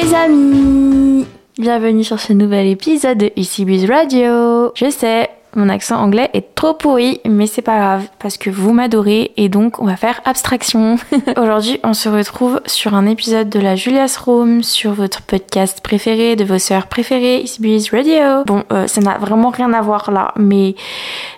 les amis Bienvenue sur ce nouvel épisode de Buzz Radio. Je sais, mon accent anglais est trop pourri, mais c'est pas grave parce que vous m'adorez et donc on va faire abstraction. Aujourd'hui, on se retrouve sur un épisode de la Julia's Room, sur votre podcast préféré, de vos sœurs préférées, Buzz Radio. Bon, euh, ça n'a vraiment rien à voir là, mais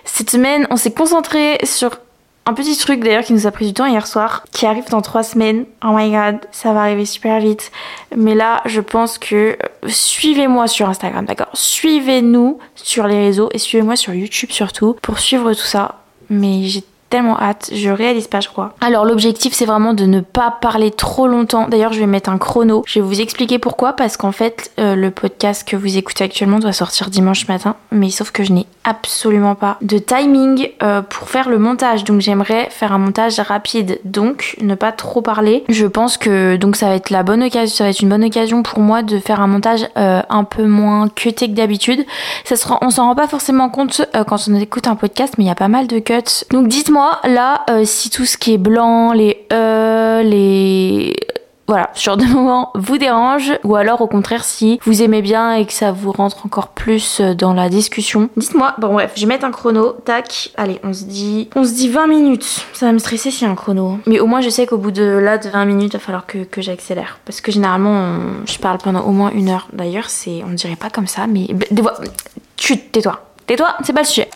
cette semaine, on s'est concentré sur un petit truc d'ailleurs qui nous a pris du temps hier soir, qui arrive dans trois semaines. Oh my god, ça va arriver super vite. Mais là, je pense que euh, suivez-moi sur Instagram, d'accord? Suivez-nous sur les réseaux et suivez-moi sur YouTube surtout pour suivre tout ça. Mais j'ai tellement hâte, je réalise pas, je crois. Alors l'objectif c'est vraiment de ne pas parler trop longtemps. D'ailleurs, je vais mettre un chrono. Je vais vous expliquer pourquoi parce qu'en fait, euh, le podcast que vous écoutez actuellement doit sortir dimanche matin, mais sauf que je n'ai absolument pas de timing euh, pour faire le montage. Donc j'aimerais faire un montage rapide, donc ne pas trop parler. Je pense que donc ça va être la bonne occasion, ça va être une bonne occasion pour moi de faire un montage euh, un peu moins cuté que d'habitude. Ça sera, on s'en rend pas forcément compte quand on écoute un podcast, mais il y a pas mal de cuts. Donc dites-moi là, euh, si tout ce qui est blanc, les E, les voilà, ce genre de moment vous dérange ou alors au contraire si vous aimez bien et que ça vous rentre encore plus euh, dans la discussion. Dites-moi, bon bref, je vais mettre un chrono, tac, allez, on se dit on se dit 20 minutes. Ça va me stresser a un chrono. Mais au moins je sais qu'au bout de là de 20 minutes, il va falloir que, j'accélère parce que généralement je parle pendant au moins une heure. D'ailleurs, c'est on dirait pas comme ça mais chut, tais-toi. Tais-toi, c'est pas le sujet.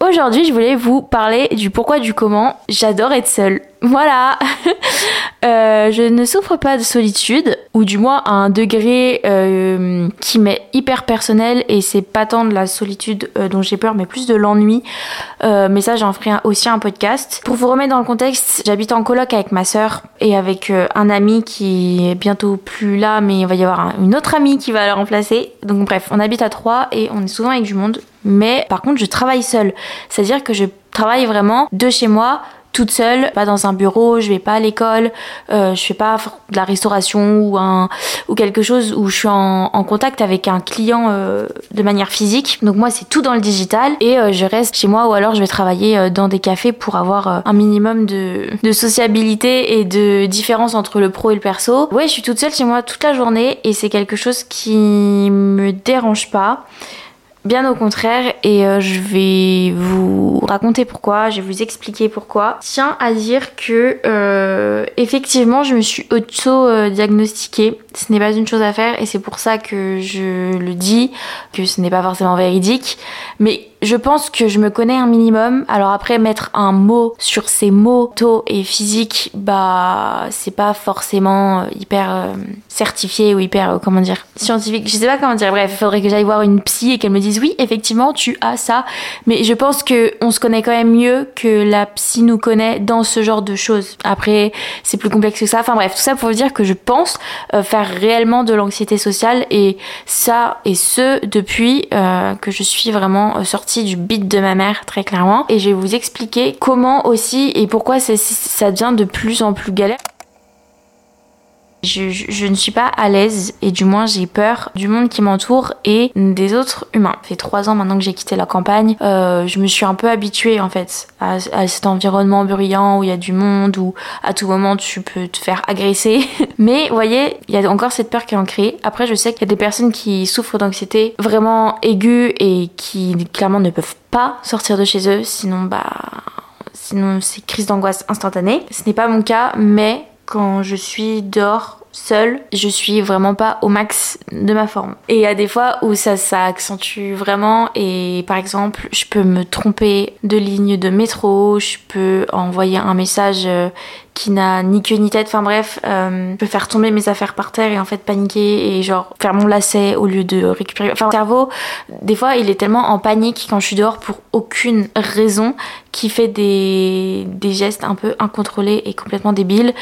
Aujourd'hui, je voulais vous parler du pourquoi du comment. J'adore être seule. Voilà. euh, je ne souffre pas de solitude, ou du moins à un degré euh, qui m'est hyper personnel, et c'est pas tant de la solitude euh, dont j'ai peur, mais plus de l'ennui. Euh, mais ça, j'en ferai aussi un podcast. Pour vous remettre dans le contexte, j'habite en coloc avec ma sœur et avec euh, un ami qui est bientôt plus là, mais il va y avoir un- une autre amie qui va la remplacer. Donc bref, on habite à trois et on est souvent avec du monde. Mais par contre, je travaille seule. C'est-à-dire que je travaille vraiment de chez moi, toute seule, pas dans un bureau, je vais pas à l'école, euh, je fais pas de la restauration ou un ou quelque chose où je suis en, contact avec un client euh, de manière physique. Donc moi c'est tout dans le digital et euh, je reste chez moi ou alors je vais travailler euh, dans des cafés pour avoir un minimum de, de sociabilité et de différence entre le pro et le perso. Ouais, je suis toute seule chez moi toute la journée et c'est quelque chose qui me dérange pas. Bien au contraire, et euh, je vais vous raconter pourquoi, je vais vous expliquer pourquoi. Tiens à dire que euh, effectivement, je me suis auto-diagnostiquée. Ce n'est pas une chose à faire, et c'est pour ça que je le dis, que ce n'est pas forcément véridique. Mais je pense que je me connais un minimum. Alors après, mettre un mot sur ces mots, taux et physique, bah, c'est pas forcément euh, hyper euh, certifié ou hyper, euh, comment dire, scientifique. Je sais pas comment dire. Bref, il faudrait que j'aille voir une psy et qu'elle me dise oui, effectivement, tu as ça. Mais je pense que on se connaît quand même mieux que la psy nous connaît dans ce genre de choses. Après, c'est plus complexe que ça. Enfin bref, tout ça pour vous dire que je pense faire réellement de l'anxiété sociale et ça et ce depuis que je suis vraiment euh, du beat de ma mère très clairement et je vais vous expliquer comment aussi et pourquoi ça devient de plus en plus galère. Je, je- je ne suis pas à l'aise et du moins j'ai peur du monde qui m'entoure et des autres humains. Ça fait trois ans maintenant que j'ai quitté la campagne. Euh, je me suis un peu habituée en fait à, à cet environnement bruyant où il y a du monde, où à tout moment tu peux te faire agresser. Mais vous voyez, il y a encore cette peur qui est ancrée. Après, je sais qu'il y a des personnes qui souffrent d'anxiété vraiment aiguë et qui clairement ne peuvent pas sortir de chez eux, sinon bah sinon c'est crise d'angoisse instantanée. Ce n'est pas mon cas, mais quand je suis dehors seule, je suis vraiment pas au max de ma forme. Et il y a des fois où ça, ça accentue vraiment et par exemple, je peux me tromper de ligne de métro, je peux envoyer un message euh, qui n'a ni queue ni tête, enfin bref, euh, je peux faire tomber mes affaires par terre et en fait paniquer et genre faire mon lacet au lieu de récupérer. Enfin, mon cerveau, des fois, il est tellement en panique quand je suis dehors pour aucune raison qui fait des, des gestes un peu incontrôlés et complètement débiles.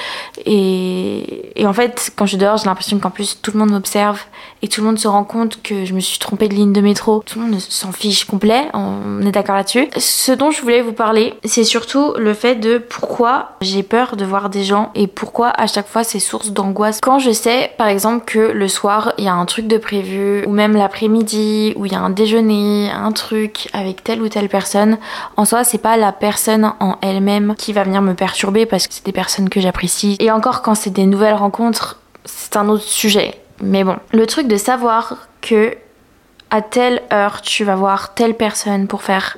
Et, et en fait, quand je suis dehors, j'ai l'impression qu'en plus tout le monde m'observe et tout le monde se rend compte que je me suis trompée de ligne de métro. Tout le monde s'en fiche complet, on est d'accord là-dessus. Ce dont je voulais vous parler, c'est surtout le fait de pourquoi j'ai peur de voir des gens et pourquoi à chaque fois c'est source d'angoisse. Quand je sais, par exemple, que le soir il y a un truc de prévu, ou même l'après-midi, où il y a un déjeuner, un truc avec telle ou telle personne, en soi, c'est pas la personne en elle-même qui va venir me perturber parce que c'est des personnes que j'apprécie. Et encore quand c'est des nouvelles rencontres, c'est un autre sujet. Mais bon, le truc de savoir que à telle heure tu vas voir telle personne pour faire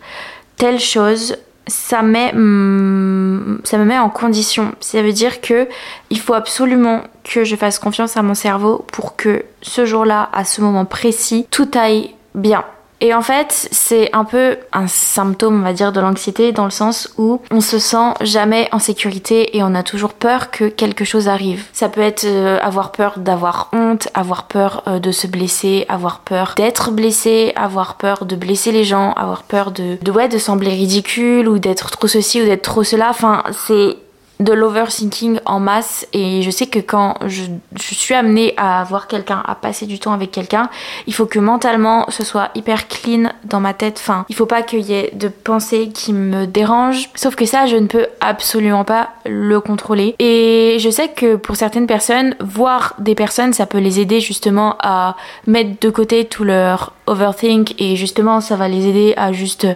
telle chose, ça, met, mm, ça me met en condition. Ça veut dire que il faut absolument que je fasse confiance à mon cerveau pour que ce jour-là, à ce moment précis, tout aille bien. Et en fait, c'est un peu un symptôme, on va dire, de l'anxiété dans le sens où on se sent jamais en sécurité et on a toujours peur que quelque chose arrive. Ça peut être euh, avoir peur d'avoir honte, avoir peur euh, de se blesser, avoir peur d'être blessé, avoir peur de blesser les gens, avoir peur de, de ouais, de sembler ridicule ou d'être trop ceci ou d'être trop cela. Enfin, c'est de l'overthinking en masse et je sais que quand je, suis amenée à voir quelqu'un, à passer du temps avec quelqu'un, il faut que mentalement ce soit hyper clean dans ma tête. Enfin, il faut pas qu'il y ait de pensées qui me dérangent. Sauf que ça, je ne peux absolument pas le contrôler. Et je sais que pour certaines personnes, voir des personnes, ça peut les aider justement à mettre de côté tout leur overthink et justement ça va les aider à juste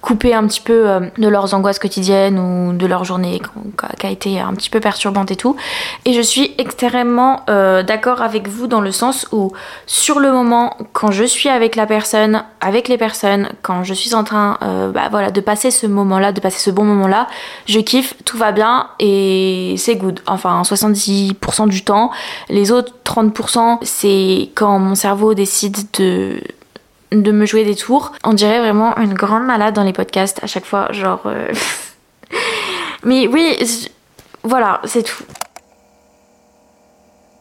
couper un petit peu euh, de leurs angoisses quotidiennes ou de leur journée a été un petit peu perturbante et tout. Et je suis extrêmement euh, d'accord avec vous dans le sens où sur le moment, quand je suis avec la personne, avec les personnes, quand je suis en train euh, bah, voilà, de passer ce moment-là, de passer ce bon moment-là, je kiffe, tout va bien et c'est good. Enfin 70% du temps. Les autres 30%, c'est quand mon cerveau décide de me jouer des tours. On dirait vraiment une grande malade dans les podcasts à chaque fois, genre. Euh, Mais oui, voilà, c'est tout.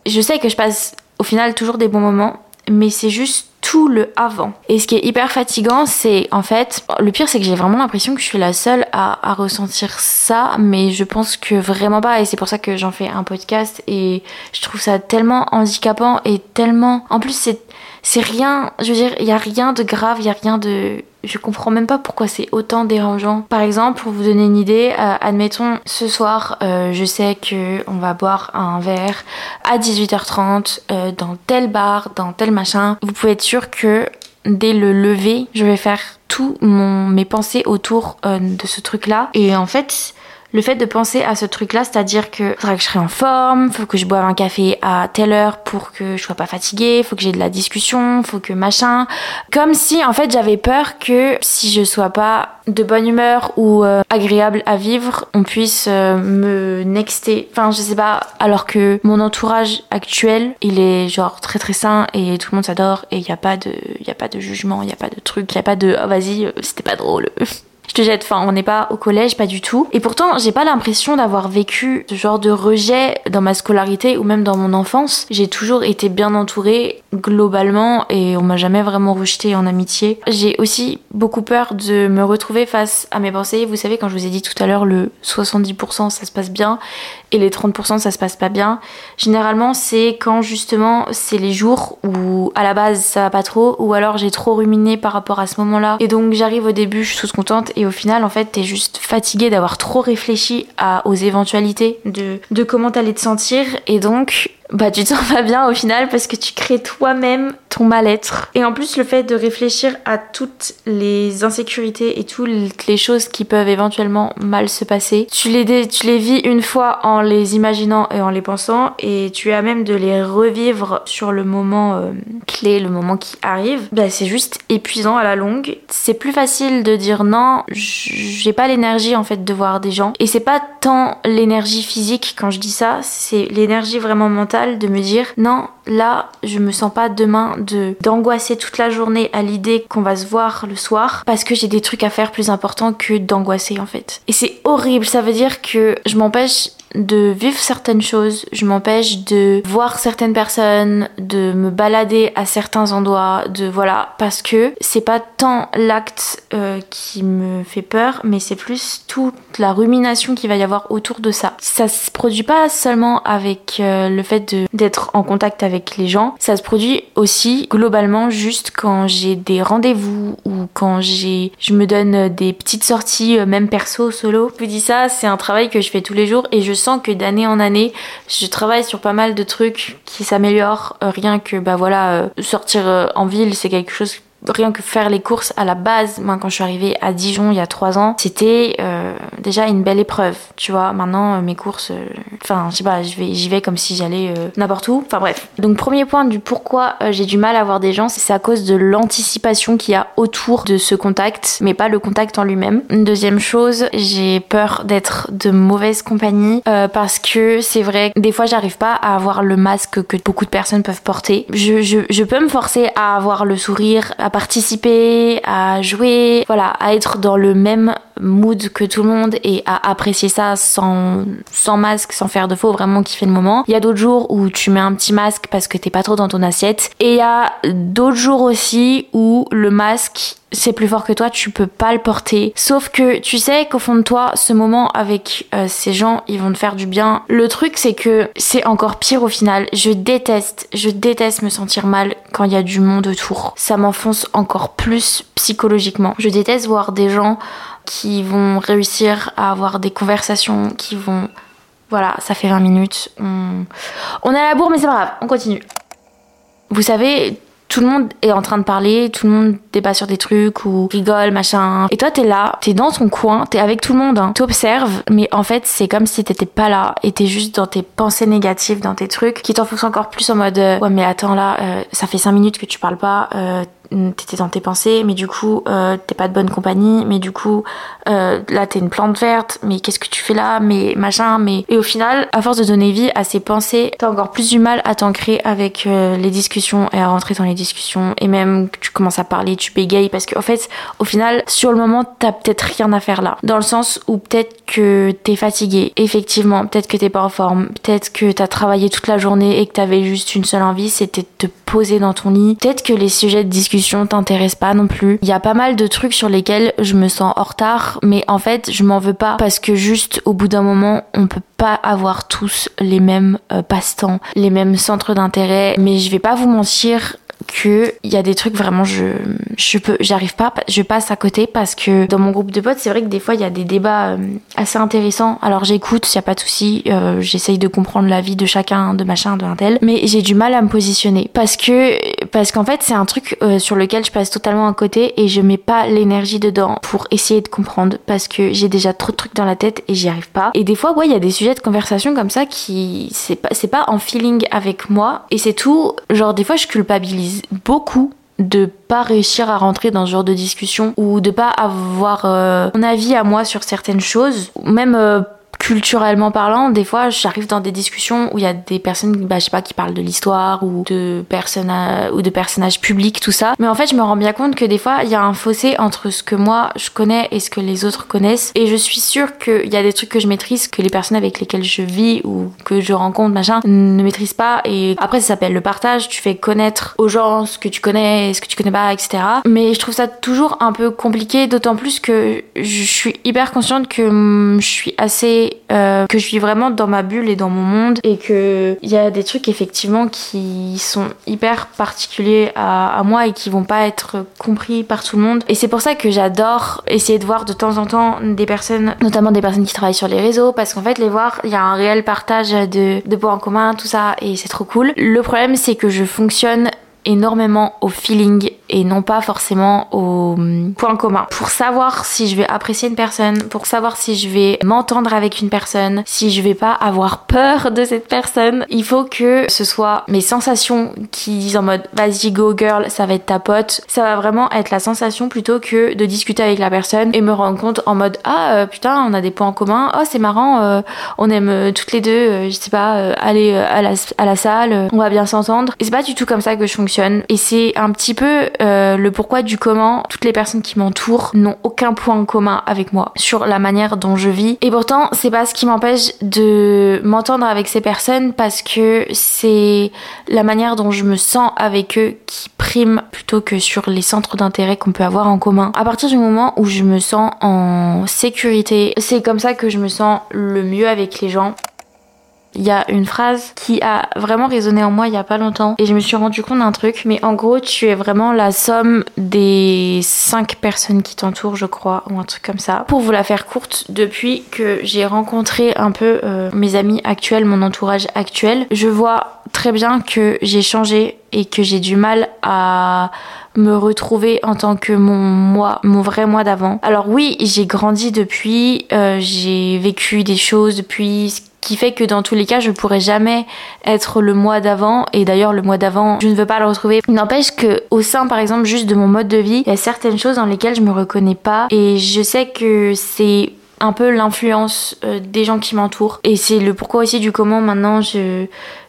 Je sais que je passe au final toujours des bons moments, mais c'est juste tout le avant. Et ce qui est hyper fatigant, c'est en fait, le pire c'est que j'ai vraiment l'impression que je suis la seule à, ressentir ça, mais je pense que vraiment pas, et c'est pour ça que j'en fais un podcast, et je trouve ça tellement handicapant et tellement... En plus c'est c'est rien, je veux dire, il y a rien de grave, il y a rien de je comprends même pas pourquoi c'est autant dérangeant. Par exemple, pour vous donner une idée, euh, admettons ce soir, euh, je sais que on va boire un verre à 18h30 euh, dans tel bar, dans tel machin. Vous pouvez être sûr que dès le lever, je vais faire tout mes pensées autour de ce truc-là. Et en fait, le fait de penser à ce truc-là, c'est-à-dire que faudra que je serai en forme, faut que je boive un café à telle heure pour que je sois pas fatiguée, faut que j'ai de la discussion, faut que machin. Comme si en fait j'avais peur que si je sois pas de bonne humeur ou euh, agréable à vivre, on puisse euh, me nexter. Enfin, je sais pas. Alors que mon entourage actuel, il est genre très très sain et tout le monde s'adore et il y a pas de, y a pas de jugement, il y a pas de truc, il y a pas de oh vas-y, euh, c'était pas drôle. je te jette. Enfin, on n'est pas au collège, pas du tout. Et pourtant, j'ai pas l'impression d'avoir vécu ce genre de rejet dans ma scolarité ou même dans mon enfance. J'ai toujours été bien entourée globalement et on m'a jamais vraiment rejeté en amitié. J'ai aussi beaucoup peur de me retrouver face à mes pensées. Vous savez, quand je vous ai dit tout à l'heure, le 70% ça se passe bien et les 30% ça se passe pas bien. Généralement, c'est quand justement c'est les jours où à la base ça va pas trop ou alors j'ai trop ruminé par rapport à ce moment-là et donc j'arrive au début, je suis toute contente et au final en fait t'es juste fatigué d'avoir trop réfléchi aux éventualités de, de comment t'allais te sentir. Et donc bah tu te sens pas bien au final parce que tu crées toi-même ton mal-être. Et en plus le fait de réfléchir à toutes les insécurités et toutes les choses qui peuvent éventuellement mal se passer, tu les, tu les vis une fois en les imaginant et en les pensant et tu as même de les revivre sur le moment euh, clé, le moment qui arrive. Bah c'est juste épuisant à la longue. C'est plus facile de dire non, j'ai pas l'énergie en fait de voir des gens. Et c'est pas tant l'énergie physique quand je dis ça, c'est l'énergie vraiment mentale de me dire non, là, je me sens pas demain de d'angoisser toute la journée à l'idée qu'on va se voir le soir parce que j'ai des trucs à faire plus importants que d'angoisser en fait. Et c'est horrible, ça veut dire que je m'empêche de vivre certaines choses, je m'empêche de voir certaines personnes, de me balader à certains endroits, de voilà, parce que c'est pas tant l'acte euh, qui me fait peur, mais c'est plus toute la rumination qu'il va y avoir autour de ça. Ça se produit pas seulement avec euh, le fait d'être en contact avec les gens, ça se produit aussi globalement juste quand j'ai des rendez-vous ou quand j'ai, je me donne des petites sorties, euh, même perso, solo. Je vous dis ça, c'est un travail que je fais tous les jours et je sens que d'année en année, je travaille sur pas mal de trucs qui s'améliorent. Euh, rien que, bah voilà, euh, sortir euh, en ville, c'est quelque chose rien que faire les courses à la base, moi quand je suis arrivée à Dijon il y a trois ans, c'était euh, déjà une belle épreuve, tu vois. Maintenant euh, mes courses, euh, enfin je sais pas, j'y vais, comme si j'allais n'importe où. Enfin bref. Donc premier point du pourquoi j'ai du mal à voir des gens, c'est à cause de l'anticipation qu'il y a autour de ce contact, mais pas le contact en lui-même. Deuxième chose, j'ai peur d'être de mauvaise compagnie parce que c'est vrai, des fois j'arrive pas à avoir le masque que beaucoup de personnes peuvent porter. Je, je, je peux me forcer à avoir le sourire, participer, à jouer, voilà, à être dans le même mood que tout le monde et à apprécier ça sans, sans masque, sans faire de faux, vraiment kiffer le moment. Il y a d'autres jours où tu mets un petit masque parce que t'es pas trop dans ton assiette. Et il y a d'autres jours aussi où le masque c'est plus fort que toi, tu peux pas le porter. Sauf que tu sais qu'au fond de toi, ce moment avec euh, ces gens, ils vont te faire du bien. Le truc, c'est que c'est encore pire au final. Je déteste, je déteste me sentir mal quand il y a du monde autour. Ça m'enfonce encore plus psychologiquement. Je déteste voir des gens qui vont réussir à avoir des conversations qui vont... Voilà, ça fait 20 minutes. On, on est à la bourre, mais c'est pas grave, on continue. Vous savez, tout le monde est en train de parler, tout le monde débat sur des trucs ou rigole, machin. Et toi, t'es là, t'es dans ton coin, t'es avec tout le monde, hein. t'observes, mais en fait, c'est comme si t'étais pas là et t'es juste dans tes pensées négatives, dans tes trucs, qui t'enfoncent encore plus en mode euh, ouais, mais attends là, euh, ça fait 5 minutes que tu parles pas, euh, t'étais dans tes pensées, mais du coup, euh, t'es pas de bonne compagnie, mais du coup, euh, là, t'es une plante verte, mais qu'est-ce que tu fais là, mais machin, mais... Et au final, à force de donner vie à ces pensées, t'as encore plus du mal à t'ancrer avec euh, les discussions et à rentrer dans les discussions, et même tu commences à parler, tu bégayes, parce qu'en fait, au final, sur le moment, t'as peut-être rien à faire là. Dans le sens où peut-être que t'es fatigué, effectivement, peut-être que t'es pas en forme, peut-être que t'as travaillé toute la journée et que t'avais juste une seule envie, c'était de te poser dans ton lit, peut-être que les sujets de discussion t'intéresse pas non plus. Il y a pas mal de trucs sur lesquels je me sens en retard, mais en fait, je m'en veux pas parce que juste au bout d'un moment, on peut pas avoir tous les mêmes euh, passe-temps, les mêmes centres d'intérêt, mais je vais pas vous mentir, que il y a des trucs vraiment je je peux j'arrive pas je passe à côté parce que dans mon groupe de potes c'est vrai que des fois il y a des débats euh, assez intéressants. Alors j'écoute s'il y a pas de souci euh, j'essaye de comprendre la vie de chacun de machin de un tel mais j'ai du mal à me positionner parce que parce qu'en fait c'est un truc euh, sur lequel je passe totalement à côté et je mets pas l'énergie dedans pour essayer de comprendre parce que j'ai déjà trop de trucs dans la tête et j'y arrive pas. Et des fois ouais il y a des sujets de conversation comme ça qui c'est pas c'est pas en feeling avec moi et c'est tout. Genre des fois je culpabilise beaucoup de pas réussir à rentrer dans ce genre de discussion ou de pas avoir euh, mon avis à moi sur certaines choses, même euh, culturellement parlant, des fois, j'arrive dans des discussions où il y a des personnes, bah, je sais pas, qui parlent de l'histoire ou de personnages ou de personnages publics, tout ça. Mais en fait, je me rends bien compte que des fois, il y a un fossé entre ce que moi je connais et ce que les autres connaissent. Et je suis sûre qu'il y a des trucs que je maîtrise que les personnes avec lesquelles je vis ou que je rencontre, machin, ne maîtrisent pas. Et après, ça s'appelle le partage. Tu fais connaître aux gens ce que tu connais, ce que tu connais pas, etc. Mais je trouve ça toujours un peu compliqué, d'autant plus que je suis hyper consciente que hum, je suis assez euh, que je vis vraiment dans ma bulle et dans mon monde et que il y a des trucs effectivement qui sont hyper particuliers à, à, moi et qui vont pas être compris par tout le monde. Et c'est pour ça que j'adore essayer de voir de temps en temps des personnes, notamment des personnes qui travaillent sur les réseaux, parce qu'en fait les voir, il y a un réel partage de, de points en commun, tout ça, et c'est trop cool. Le problème c'est que je fonctionne énormément au feeling et non pas forcément au hum, point commun. Pour savoir si je vais apprécier une personne, pour savoir si je vais m'entendre avec une personne, si je vais pas avoir peur de cette personne, il faut que ce soit mes sensations qui disent en mode vas-y go girl, ça va être ta pote. Ça va vraiment être la sensation plutôt que de discuter avec la personne et me rendre compte en mode ah euh, putain on a des points en commun, oh c'est marrant, euh, on aime euh, toutes les deux, je sais pas, aller à la, à la salle, on va bien s'entendre. Et c'est pas du tout comme ça que je fonctionne. Et c'est un petit peu euh, le pourquoi du comment. Toutes les personnes qui m'entourent n'ont aucun point en commun avec moi sur la manière dont je vis. Et pourtant, c'est pas ce qui m'empêche de m'entendre avec ces personnes parce que c'est la manière dont je me sens avec eux qui prime plutôt que sur les centres d'intérêt qu'on peut avoir en commun. À partir du moment où je me sens en sécurité, c'est comme ça que je me sens le mieux avec les gens. Il y a une phrase qui a vraiment résonné en moi il y a pas longtemps et je me suis rendu compte d'un truc. Mais en gros, tu es vraiment la somme des cinq personnes qui t'entourent, je crois, ou un truc comme ça. Pour vous la faire courte, depuis que j'ai rencontré un peu euh, mes amis actuels, mon entourage actuel, je vois très bien que j'ai changé et que j'ai du mal à me retrouver en tant que mon moi, mon vrai moi d'avant. Alors oui, j'ai grandi depuis, euh, j'ai vécu des choses depuis, qui fait que dans tous les cas, je pourrais jamais être le moi d'avant. Et d'ailleurs, le moi d'avant, je ne veux pas le retrouver. N'empêche que au sein, par exemple, juste de mon mode de vie, il y a certaines choses dans lesquelles je me reconnais pas. Et je sais que c'est un peu l'influence euh, des gens qui m'entourent. Et c'est le pourquoi aussi du comment maintenant je,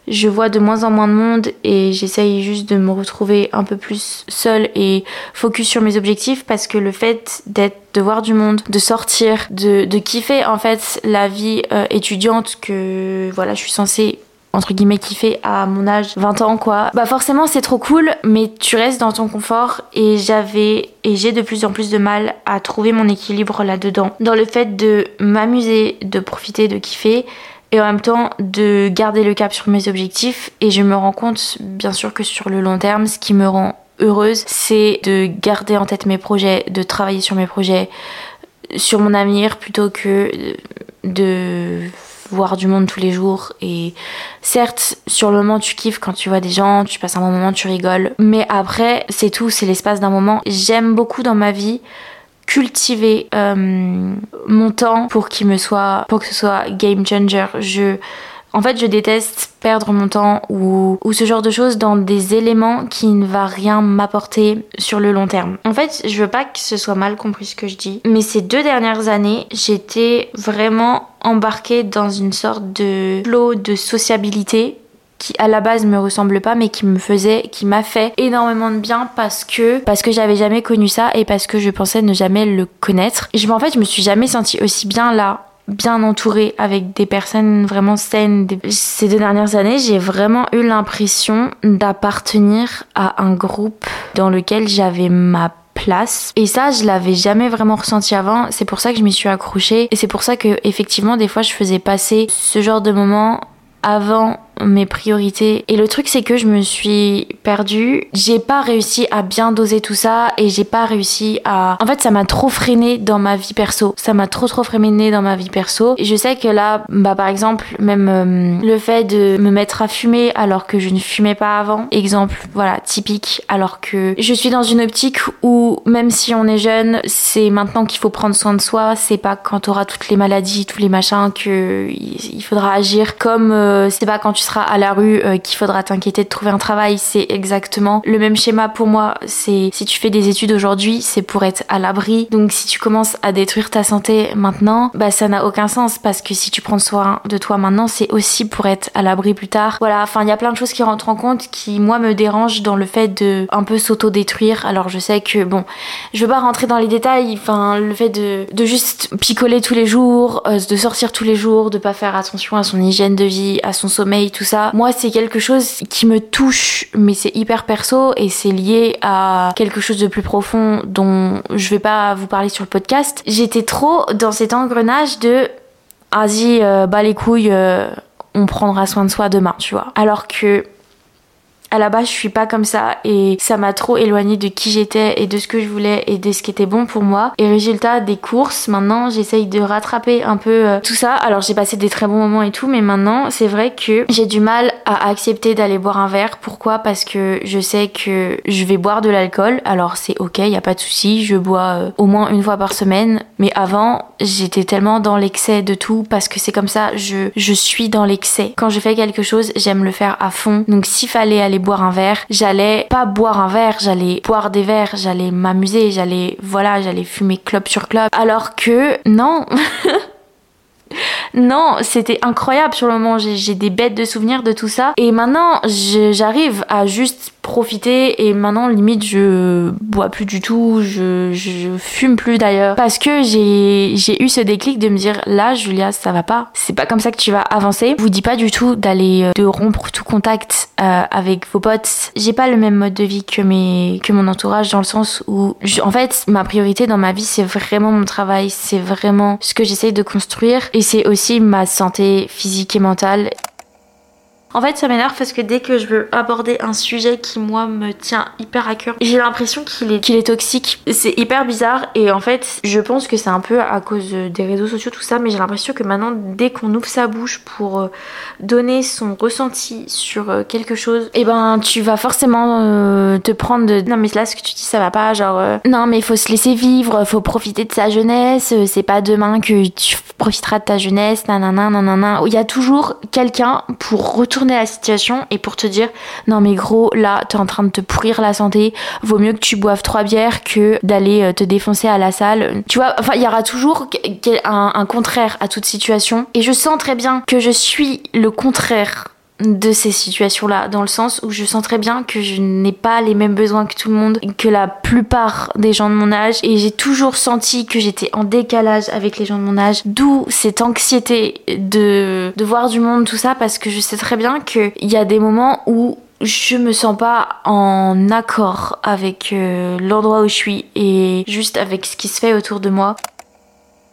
je vois de moins en moins de monde et j'essaye juste de me retrouver un peu plus seule et focus sur mes objectifs parce que le fait d'être, de voir du monde, de sortir, de, de kiffer en fait la vie euh, étudiante que voilà, je suis censée entre guillemets kiffer à mon âge 20 ans quoi. Bah forcément c'est trop cool mais tu restes dans ton confort et j'avais et j'ai de plus en plus de mal à trouver mon équilibre là dedans dans le fait de m'amuser de profiter de kiffer et en même temps de garder le cap sur mes objectifs et je me rends compte bien sûr que sur le long terme ce qui me rend heureuse c'est de garder en tête mes projets de travailler sur mes projets sur mon avenir plutôt que de voir du monde tous les jours et certes sur le moment tu kiffes quand tu vois des gens, tu passes un bon moment, tu rigoles, mais après c'est tout, c'est l'espace d'un moment. J'aime beaucoup dans ma vie cultiver euh, mon temps pour qu'il me soit pour que ce soit game changer. Je en fait, je déteste perdre mon temps ou, ce genre de choses dans des éléments qui ne va rien m'apporter sur le long terme. En fait, je veux pas que ce soit mal compris ce que je dis, mais ces deux dernières années, j'étais vraiment embarquée dans une sorte de flow de sociabilité qui à la base me ressemble pas mais qui me faisait qui m'a fait énormément de bien parce que parce que j'avais jamais connu ça et parce que je pensais ne jamais le connaître. Je en fait, je me suis jamais sentie aussi bien là bien entourée avec des personnes vraiment saines. Ces deux dernières années, j'ai vraiment eu l'impression d'appartenir à un groupe dans lequel j'avais ma place. Et ça je l'avais jamais vraiment ressenti avant. C'est pour ça que je m'y suis accrochée. Et c'est pour ça que effectivement des fois je faisais passer ce genre de moments avant mes priorités. Et le truc, c'est que je me suis perdue. J'ai pas réussi à bien doser tout ça et j'ai pas réussi à. En fait, ça m'a trop freiné dans ma vie perso. Ça m'a trop trop freiné dans ma vie perso. Et je sais que là, bah par exemple, même euh, le fait de me mettre à fumer alors que je ne fumais pas avant. Exemple, voilà, typique. Alors que je suis dans une optique où même si on est jeune, c'est maintenant qu'il faut prendre soin de soi. C'est pas quand t'auras toutes les maladies, tous les machins que il faudra agir. Comme euh, c'est pas quand tu seras à la rue euh, qu'il faudra t'inquiéter de trouver un travail. C'est exactement le même schéma pour moi. C'est si tu fais des études aujourd'hui, c'est pour être à l'abri. Donc si tu commences à détruire ta santé maintenant, bah ça n'a aucun sens parce que si tu prends soin de toi maintenant, c'est aussi pour être à l'abri plus tard. Voilà, enfin il y a plein de choses qui rentrent en compte qui moi me dérangent dans le fait de un peu s'auto-détruire. Alors je sais que bon, je veux pas rentrer dans les détails, enfin le fait de, de juste picoler tous les jours, euh, de sortir tous les jours, de pas faire attention à son hygiène de vie, à son sommeil, tout Moi, c'est quelque chose qui me touche, mais c'est hyper perso et c'est lié à quelque chose de plus profond dont je vais pas vous parler sur le podcast. J'étais trop dans cet engrenage de vas-y, euh, bah les couilles, euh, on prendra soin de soi demain, tu vois. Alors que à la base je suis pas comme ça et ça m'a trop éloigné de qui j'étais et de ce que je voulais et de ce qui était bon pour moi. Et résultat des courses maintenant j'essaye de rattraper un peu euh, tout ça. Alors j'ai passé des très bons moments et tout mais maintenant c'est vrai que j'ai du mal à accepter d'aller boire un verre. Pourquoi? Parce que je sais que je vais boire de l'alcool. Alors c'est ok y a pas de souci. Je bois euh, au moins une fois par semaine. Mais avant j'étais tellement dans l'excès de tout parce que c'est comme ça. Je je suis dans l'excès. Quand je fais quelque chose j'aime le faire à fond. Donc s'il fallait aller boire un verre, j'allais pas boire un verre, j'allais boire des verres, j'allais m'amuser, j'allais voilà, j'allais fumer club sur club. Alors que non. non, c'était incroyable sur le moment. J'ai des bêtes de souvenirs de tout ça. Et maintenant, j'arrive à juste profiter et maintenant limite je bois plus du tout, je, je fume plus d'ailleurs. Parce que j'ai j'ai eu ce déclic de me dire là Julia ça va pas, c'est pas comme ça que tu vas avancer. Je vous dis pas du tout d'aller euh, de rompre tout contact euh, avec vos potes. J'ai pas le même mode de vie que mes que mon entourage dans le sens où en fait ma priorité dans ma vie c'est vraiment mon travail, c'est vraiment ce que j'essaye de construire. Et c'est aussi ma santé physique et mentale En fait, ça m'énerve parce que dès que je veux aborder un sujet qui, moi, me tient hyper à cœur, j'ai l'impression qu'il est, toxique. C'est hyper bizarre et en fait, je pense que c'est un peu à cause des réseaux sociaux, tout ça, mais j'ai l'impression que maintenant, dès qu'on ouvre sa bouche pour euh, donner son ressenti sur euh, quelque chose, eh ben, tu vas forcément euh, te prendre de non, mais là, ce que tu dis, ça va pas, genre, non, mais faut se laisser vivre, faut profiter de sa jeunesse, c'est pas demain que tu profiteras de ta jeunesse, nanana, nanana. Il y a toujours quelqu'un pour retourner la situation et pour te dire non mais gros là t'es en train de te pourrir la santé vaut mieux que tu boives trois bières que d'aller euh, te défoncer à la salle. Tu vois enfin il y aura toujours un, un contraire à toute situation. Et je sens très bien que je suis le contraire de ces situations-là, dans le sens où je sens très bien que je n'ai pas les mêmes besoins que tout le monde, que la plupart des gens de mon âge, et j'ai toujours senti que j'étais en décalage avec les gens de mon âge, d'où cette anxiété de, de voir du monde, tout ça, parce que je sais très bien qu'il y a des moments où je me sens pas en accord avec euh, l'endroit où je suis et juste avec ce qui se fait autour de moi.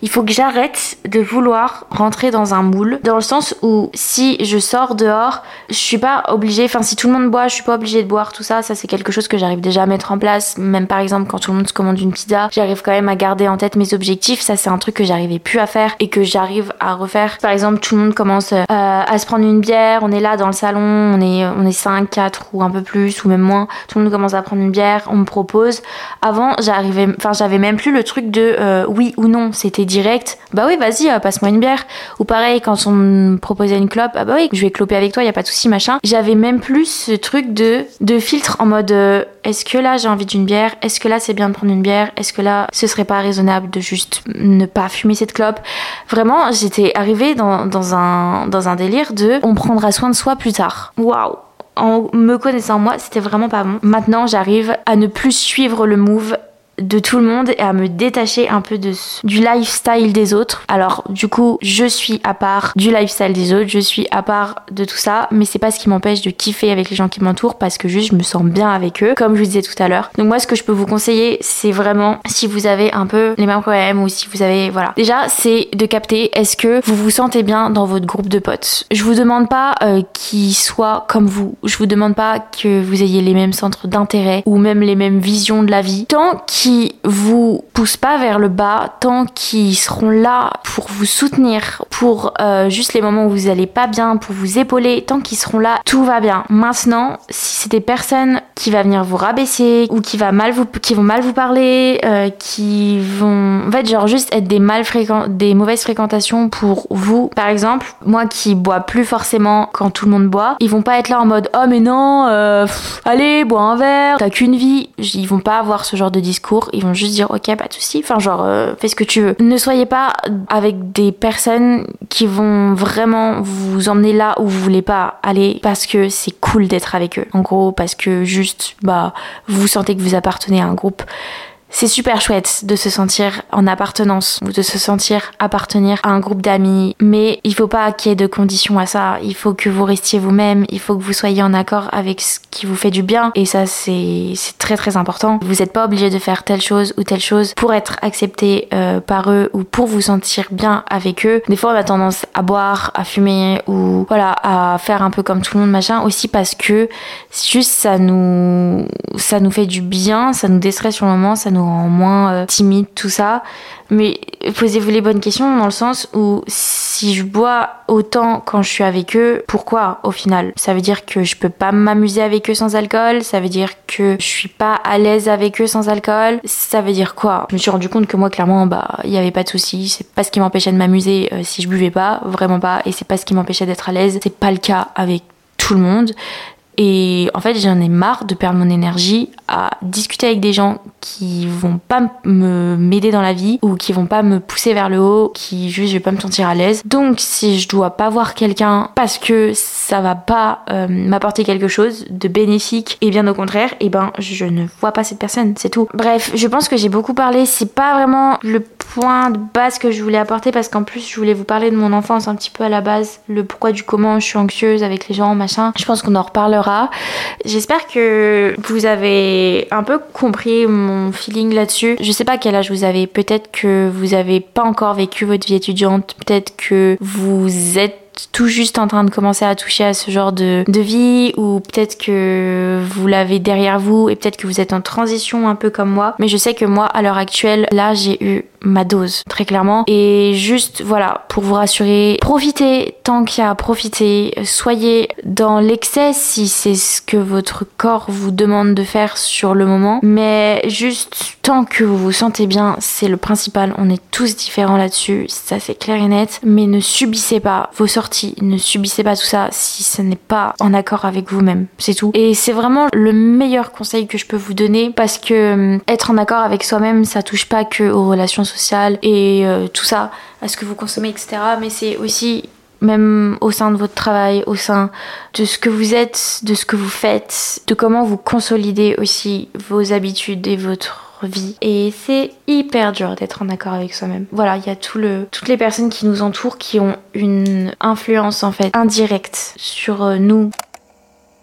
Il faut que j'arrête de vouloir rentrer dans un moule, dans le sens où si je sors dehors, je suis pas obligée, enfin si tout le monde boit, je suis pas obligée de boire tout ça, ça c'est quelque chose que j'arrive déjà à mettre en place, même par exemple quand tout le monde se commande une pizza, j'arrive quand même à garder en tête mes objectifs, ça c'est un truc que j'arrivais plus à faire et que j'arrive à refaire. Par exemple, tout le monde commence euh, à se prendre une bière, on est là dans le salon, on est on est 5, 4 ou un peu plus ou même moins, tout le monde commence à prendre une bière, on me propose. Avant, j'arrivais enfin j'avais même plus le truc de euh, oui ou non, c'était direct, bah oui, vas-y, euh, passe-moi une bière. Ou pareil, quand on me proposait une clope, ah bah oui, je vais cloper avec toi, y a pas de souci, machin. J'avais même plus ce truc de, de filtre en mode, euh, est-ce que là j'ai envie d'une bière? Est-ce que là c'est bien de prendre une bière? Est-ce que là ce serait pas raisonnable de juste ne pas fumer cette clope? Vraiment, j'étais arrivée dans, dans, un, dans un délire de, on prendra soin de soi plus tard. Waouh en me connaissant moi, c'était vraiment pas bon. Maintenant, j'arrive à ne plus suivre le move de tout le monde et à me détacher un peu de du lifestyle des autres. Alors du coup, je suis à part du lifestyle des autres, je suis à part de tout ça, mais c'est pas ce qui m'empêche de kiffer avec les gens qui m'entourent parce que juste je me sens bien avec eux, comme je vous disais tout à l'heure. Donc moi, ce que je peux vous conseiller, c'est vraiment si vous avez un peu les mêmes problèmes ou si vous avez voilà. Déjà, c'est de capter est-ce que vous vous sentez bien dans votre groupe de potes? Je vous demande pas euh, qu'ils soient comme vous. Je vous demande pas que vous ayez les mêmes centres d'intérêt ou même les mêmes visions de la vie. Tant qu'ils vous poussent pas vers le bas, tant qu'ils seront là pour vous soutenir, pour euh, juste les moments où vous allez pas bien, pour vous épauler, tant qu'ils seront là, tout va bien. Maintenant, si c'est des personnes qui vont venir vous rabaisser ou qui, va mal vous, qui vont mal vous parler, euh, qui vont, en fait, genre juste être des mal des mauvaises fréquentations pour vous. Par exemple, moi qui bois plus forcément quand tout le monde boit, ils vont pas être là en mode oh mais non, euh, allez bois un verre, t'as qu'une vie. Ils vont pas avoir ce genre de discours ils vont juste dire ok, pas de souci, enfin genre euh, fais ce que tu veux. Ne soyez pas avec des personnes qui vont vraiment vous emmener là où vous voulez pas aller parce que c'est cool d'être avec eux. En gros, parce que juste bah vous sentez que vous appartenez à un groupe c'est super chouette de se sentir en appartenance ou de se sentir appartenir à un groupe d'amis, mais il faut pas qu'il y ait de conditions à ça. Il faut que vous restiez vous-même, il faut que vous soyez en accord avec ce qui vous fait du bien, et ça c'est très très important. Vous n'êtes pas obligé de faire telle chose ou telle chose pour être accepté euh, par eux ou pour vous sentir bien avec eux. Des fois on a tendance à boire, à fumer ou voilà à faire un peu comme tout le monde machin aussi parce que juste ça nous ça nous fait du bien, ça nous déstresse sur le moment, ça nous moins euh, timide, tout ça. Mais posez-vous les bonnes questions dans le sens où si je bois autant quand je suis avec eux, pourquoi au final? Ça veut dire que je peux pas m'amuser avec eux sans alcool? Ça veut dire que je suis pas à l'aise avec eux sans alcool? Ça veut dire quoi? Je me suis rendu compte que moi clairement bah il y avait pas de souci, c'est pas ce qui m'empêchait de m'amuser euh, si je buvais pas, vraiment pas. Et c'est pas ce qui m'empêchait d'être à l'aise, c'est pas le cas avec tout le monde. Et en fait, j'en ai marre de perdre mon énergie à discuter avec des gens qui vont pas me m'aider dans la vie ou qui vont pas me pousser vers le haut, qui juste je vais pas me sentir à l'aise. Donc si je dois pas voir quelqu'un parce que ça va pas euh, m'apporter quelque chose de bénéfique et bien au contraire, et eh ben je ne vois pas cette personne, c'est tout. Bref, je pense que j'ai beaucoup parlé, c'est pas vraiment le point de base que je voulais apporter parce qu'en plus je voulais vous parler de mon enfance un petit peu à la base, le pourquoi du comment je suis anxieuse avec les gens, machin. Je pense qu'on en reparlera J'espère que vous avez un peu compris mon feeling là-dessus. Je sais pas quel âge vous avez. Peut-être que vous avez pas encore vécu votre vie étudiante. Peut-être que vous êtes tout juste en train de commencer à toucher à ce genre de, de vie ou peut-être que vous l'avez derrière vous et peut-être que vous êtes en transition un peu comme moi. Mais je sais que moi, à l'heure actuelle, là, j'ai eu ma dose, très clairement. Et juste, voilà, pour vous rassurer, profitez tant qu'il y a à profiter. Soyez dans l'excès si c'est ce que votre corps vous demande de faire sur le moment. Mais juste, tant que vous vous sentez bien, c'est le principal. On est tous différents là-dessus, ça c'est clair et net. Mais ne subissez pas vos sorties, ne subissez pas tout ça si ce n'est pas en accord avec vous-même. C'est tout. Et c'est vraiment le meilleur conseil que je peux vous donner parce que hum, être en accord avec soi-même, ça touche pas que aux relations sociales et euh, tout ça, à ce que vous consommez, etc. Mais c'est aussi même au sein de votre travail, au sein de ce que vous êtes, de ce que vous faites, de comment vous consolidez aussi vos habitudes et votre vie. Et c'est hyper dur d'être en accord avec soi-même. Voilà, il y a tout le, toutes les personnes qui nous entourent qui ont une influence en fait indirecte sur euh, nous.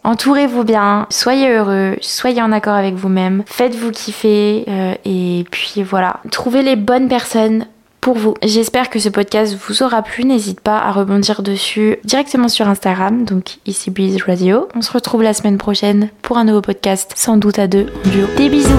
Entourez-vous bien, soyez heureux, soyez en accord avec vous-même, faites-vous kiffer euh, et puis voilà. Trouvez les bonnes personnes pour vous. J'espère que ce podcast vous aura plu. N'hésite pas à rebondir dessus directement sur Instagram, donc ici Radio. On se retrouve la semaine prochaine pour un nouveau podcast, sans doute à deux en duo. Des bisous